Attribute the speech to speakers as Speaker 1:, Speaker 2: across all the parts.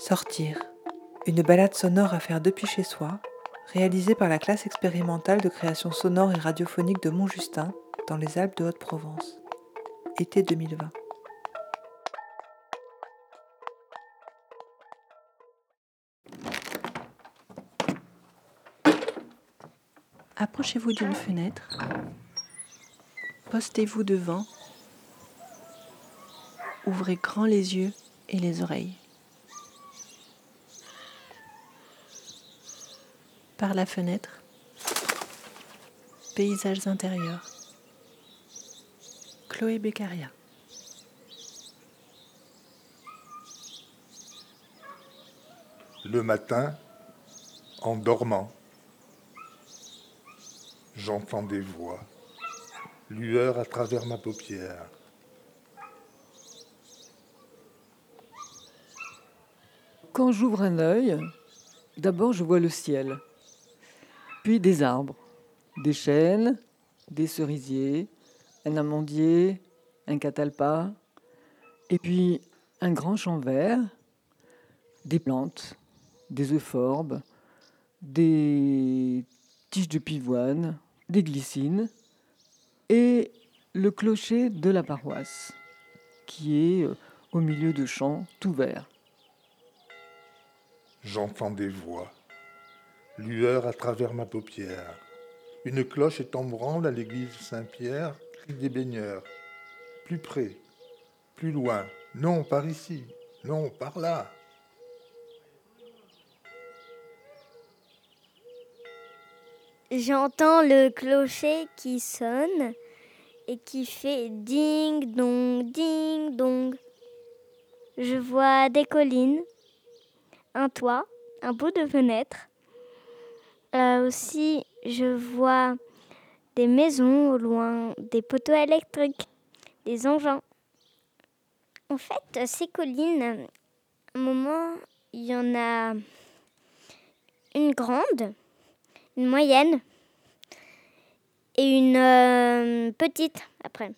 Speaker 1: Sortir. Une balade sonore à faire depuis chez soi, réalisée par la classe expérimentale de création sonore et radiophonique de Montjustin, dans les Alpes de Haute-Provence. Été 2020. Approchez-vous d'une fenêtre. Postez-vous devant. Ouvrez grand les yeux et les oreilles. Par la fenêtre, paysages intérieurs. Chloé Beccaria.
Speaker 2: Le matin, en dormant, j'entends des voix, lueur à travers ma paupière.
Speaker 3: Quand j'ouvre un œil, d'abord je vois le ciel, des arbres, des chênes, des cerisiers, un amandier, un catalpa, et puis un grand champ vert, des plantes, des euphorbes, des tiges de pivoine, des glycines, et le clocher de la paroisse, qui est euh, au milieu de champs tout verts.
Speaker 2: J'entends des voix, lueur à travers ma paupière. Une cloche est en branle à l'église Saint-Pierre, cri des baigneurs. Plus près, plus loin, non, par ici, non, par là.
Speaker 4: J'entends le clocher qui sonne et qui fait ding dong, ding dong. Je vois des collines, un toit, un bout de fenêtre. Euh, aussi, je vois des maisons au loin, des poteaux électriques, des engins. En fait, ces collines, à un moment, il y en a une grande, une moyenne et une euh, petite après.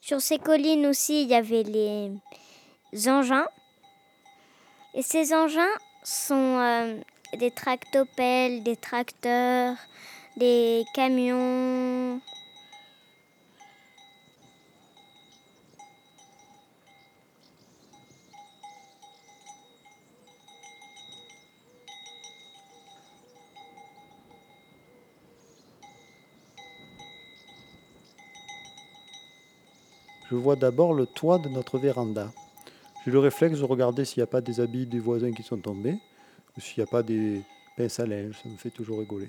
Speaker 4: Sur ces collines aussi, il y avait les engins. Et ces engins sont euh, des tractopelles, des tracteurs, des camions.
Speaker 5: Je vois d'abord le toit de notre véranda. J'ai le réflexe de regarder s'il n'y a pas des habits des voisins qui sont tombés, s'il n'y a pas des pinces à linge, ça me fait toujours rigoler.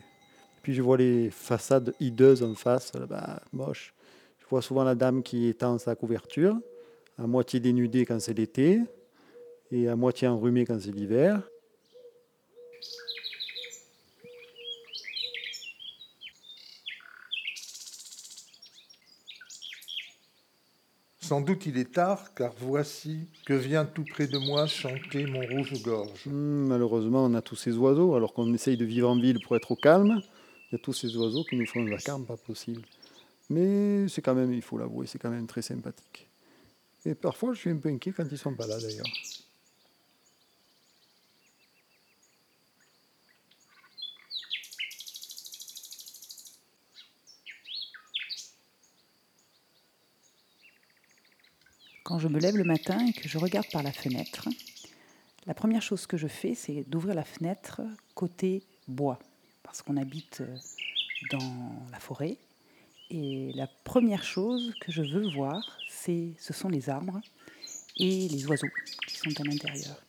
Speaker 5: Puis je vois les façades hideuses en face, là-bas, moche. Je vois souvent la dame qui étend sa couverture, à moitié dénudée quand c'est l'été, et à moitié enrhumée quand c'est l'hiver.
Speaker 2: Sans doute il est tard, car voici que vient tout près de moi chanter mon rouge-gorge.
Speaker 5: Hmm, malheureusement, on a tous ces oiseaux, alors qu'on essaye de vivre en ville pour être au calme. Il y a tous ces oiseaux qui nous font un vacarme pas possible. Mais c'est quand même, il faut l'avouer, c'est quand même très sympathique. Et parfois, je suis un peu inquiet quand ils sont pas là d'ailleurs.
Speaker 6: Quand je me lève le matin et que je regarde par la fenêtre, la première chose que je fais, c'est d'ouvrir la fenêtre côté bois, parce qu'on habite euh, dans la forêt. Et la première chose que je veux voir, c'est, ce sont les arbres et les oiseaux qui sont à l'intérieur.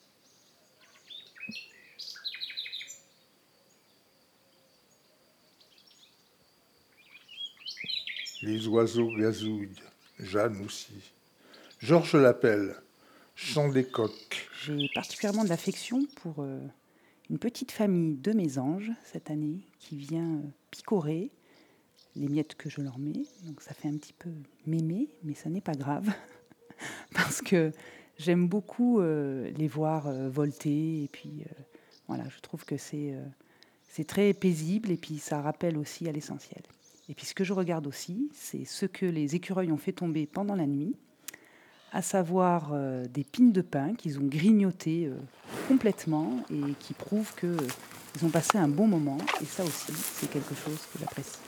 Speaker 2: Les oiseaux gazouillent, Jeanne aussi. Georges l'appelle, chant des coqs.
Speaker 6: J'ai particulièrement de l'affection pour euh, une petite famille de mésanges cette année qui vient euh, picorer les miettes que je leur mets. Donc ça fait un petit peu mémé, mais ça n'est pas grave parce que j'aime beaucoup euh, les voir volter et puis voilà, je trouve que c'est c'est très paisible et puis ça rappelle aussi à l'essentiel. Et puis ce que je regarde aussi, c'est ce que les écureuils ont fait tomber pendant la nuit, à savoir euh, des pines de pin qu'ils ont grignoté euh, complètement et qui prouvent qu'ils ont passé un bon moment. Et ça aussi, c'est quelque chose que j'apprécie.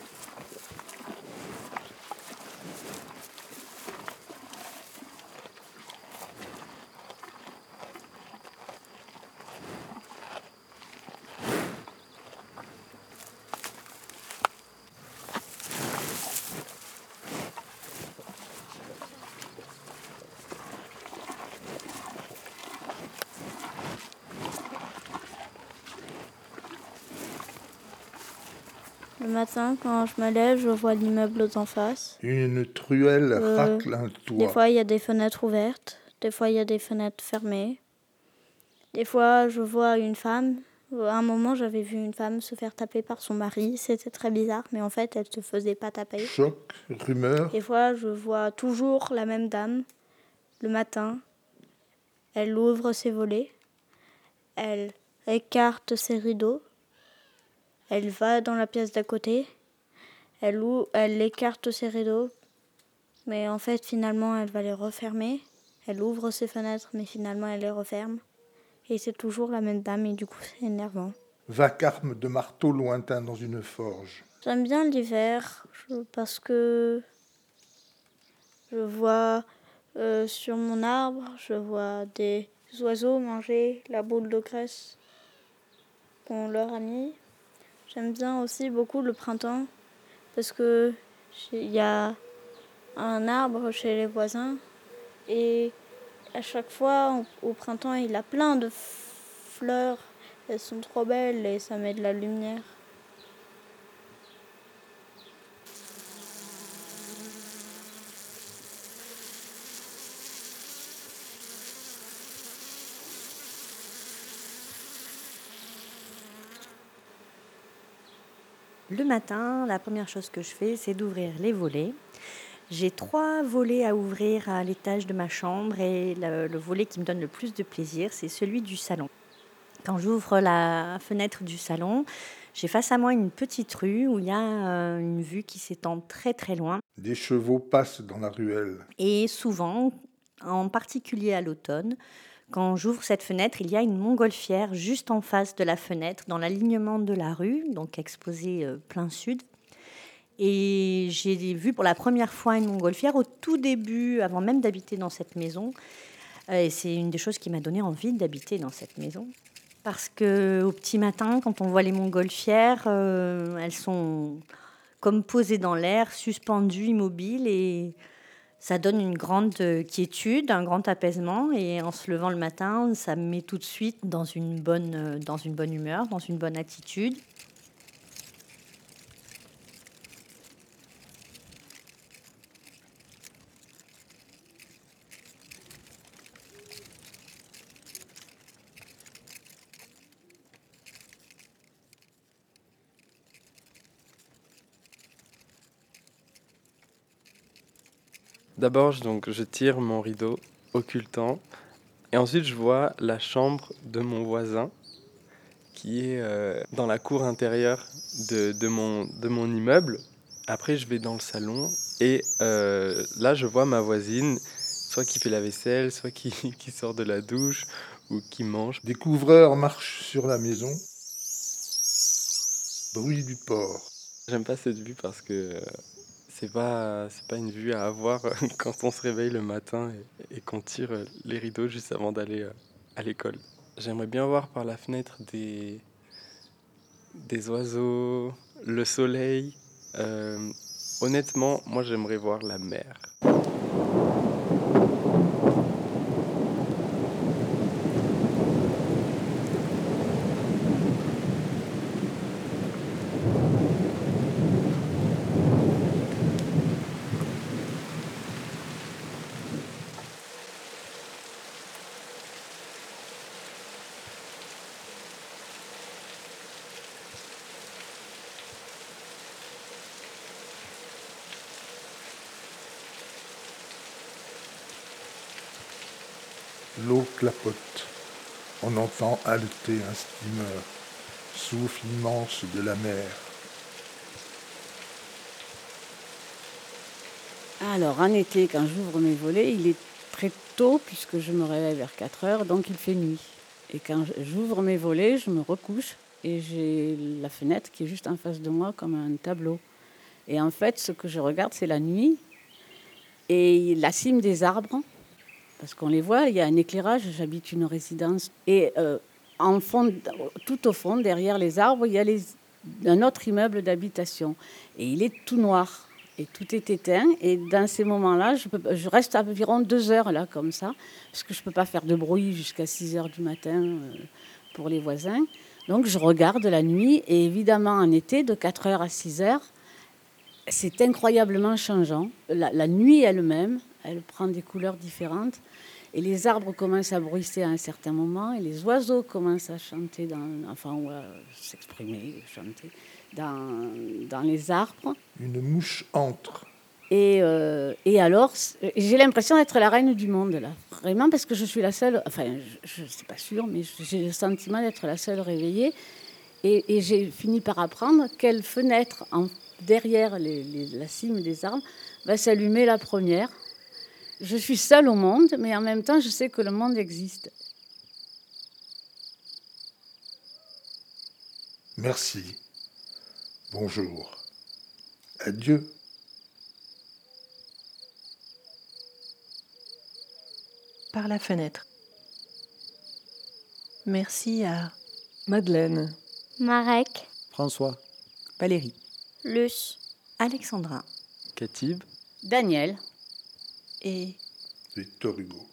Speaker 7: Le matin, quand je me lève, je vois l'immeuble en face.
Speaker 2: Une truelle
Speaker 7: Euh,
Speaker 2: racle un
Speaker 7: Des
Speaker 2: toit.
Speaker 7: fois, il y a des fenêtres ouvertes. Des fois, il y a des fenêtres fermées. Des fois, je vois une femme. À un moment, j'avais vu une femme se faire taper par son mari. C'était très bizarre, mais en fait, elle ne se faisait pas taper.
Speaker 2: Choc, rumeur,
Speaker 7: Des fois, je vois toujours la même dame le matin. Elle ouvre ses volets. Elle écarte ses rideaux. Elle va dans la pièce d'à côté. Elle, ou- elle écarte ses rideaux. Mais en fait, finalement, elle va les refermer. Elle ouvre ses fenêtres, mais finalement, elle les referme. Et c'est toujours la même dame, et du coup, c'est énervant.
Speaker 2: vacarme de marteau lointain dans une forge.
Speaker 7: J'aime bien l'hiver parce que je vois euh, sur mon arbre, je vois des oiseaux manger la boule de graisse qu'on leur a mis. J'aime bien aussi beaucoup le printemps parce que il y a un arbre chez les voisins et à chaque fois au printemps il a plein de fleurs. Elles sont trop belles et ça met de la lumière.
Speaker 8: Le matin, la première chose que je fais, c'est d'ouvrir les volets. J'ai trois volets à ouvrir à l'étage de ma chambre et le, le volet qui me donne le plus de plaisir, c'est celui du salon. Quand j'ouvre la fenêtre du salon, j'ai face à moi une petite rue où il y a euh, une vue qui s'étend très très loin.
Speaker 2: Des chevaux passent dans la ruelle.
Speaker 8: Et souvent, en particulier à l'automne, quand j'ouvre cette fenêtre, il y a une montgolfière juste en face de la fenêtre, dans l'alignement de la rue, donc exposée euh, plein sud. Et j'ai vu pour la première fois une montgolfière au tout début, avant même d'habiter dans cette maison. Euh, Et c'est une des choses qui m'a donné envie d'habiter dans cette maison. Parce que au petit matin, quand on voit les montgolfières, euh, elles sont comme posées dans l'air, suspendues, immobiles, et ça donne une grande euh, quiétude, un grand apaisement. Et en se levant le matin, ça me met tout de suite dans une bonne, euh, dans une bonne humeur, dans une bonne attitude.
Speaker 9: D'abord, je- donc, je tire mon rideau occultant. Et ensuite, je vois la chambre de mon voisin qui est euh, dans la cour intérieure de, de mon, de mon immeuble. Après, je vais dans le salon et euh, là, je vois ma voisine, soit qui fait la vaisselle, soit qui, qui sort de la douche ou qui mange.
Speaker 2: Des couvreurs marchent sur la maison. Bruit du port.
Speaker 9: J'aime pas cette vue parce que euh, c'est pas pas une vue à avoir quand on se réveille le matin et, qu'on tire euh, les rideaux juste avant d'aller euh, à l'école. J'aimerais bien voir par la fenêtre des des oiseaux, le soleil. Euh, honnêtement, moi j'aimerais voir la mer.
Speaker 2: L'eau clapote. On entend haleter un steamer. Souffle immense de la mer.
Speaker 10: Alors, en été, quand j'ouvre mes volets, il est très tôt, puisque je me réveille vers 4 heures, donc il fait nuit. Et quand j'ouvre mes volets, je me recouche et j'ai la fenêtre qui est juste en face de moi comme un tableau. Et en fait, ce que je regarde, c'est la nuit et la cime des arbres, parce qu'on les voit, il y a un éclairage, j'habite une résidence. Et euh, en fond, tout au fond, derrière les arbres, il y a un autre immeuble d'habitation. Et il est tout noir. Et tout est éteint. Et dans ces moments-là, je reste environ deux heures là, comme ça, parce que je ne peux pas faire de bruit jusqu'à 6 heures du matin euh, pour les voisins. Donc je regarde la nuit. Et évidemment, en été, de 4 heures à 6 heures, c'est incroyablement changeant. La, la nuit elle-même, elle prend des couleurs différentes. Et les arbres commencent à bruisser à un certain moment, et les oiseaux commencent à chanter, dans, enfin, ou à s'exprimer, chanter dans, dans les arbres.
Speaker 2: Une mouche entre.
Speaker 10: Et, euh, et alors, j'ai l'impression d'être la reine du monde, là. Vraiment, parce que je suis la seule, enfin, je ne suis pas sûre, mais j'ai le sentiment d'être la seule réveillée. Et, et j'ai fini par apprendre quelle fenêtre en- derrière les- les- la cime des arbres va s'allumer la première. Je suis seule au monde, mais en même temps, je sais que le monde existe.
Speaker 2: Merci. Bonjour. Adieu.
Speaker 1: Par la fenêtre. Merci à
Speaker 3: Madeleine,
Speaker 7: Marek,
Speaker 5: François,
Speaker 6: Valérie.
Speaker 7: Luce,
Speaker 8: Alexandra.
Speaker 9: Katib,
Speaker 10: Daniel,
Speaker 2: Victor Hugo.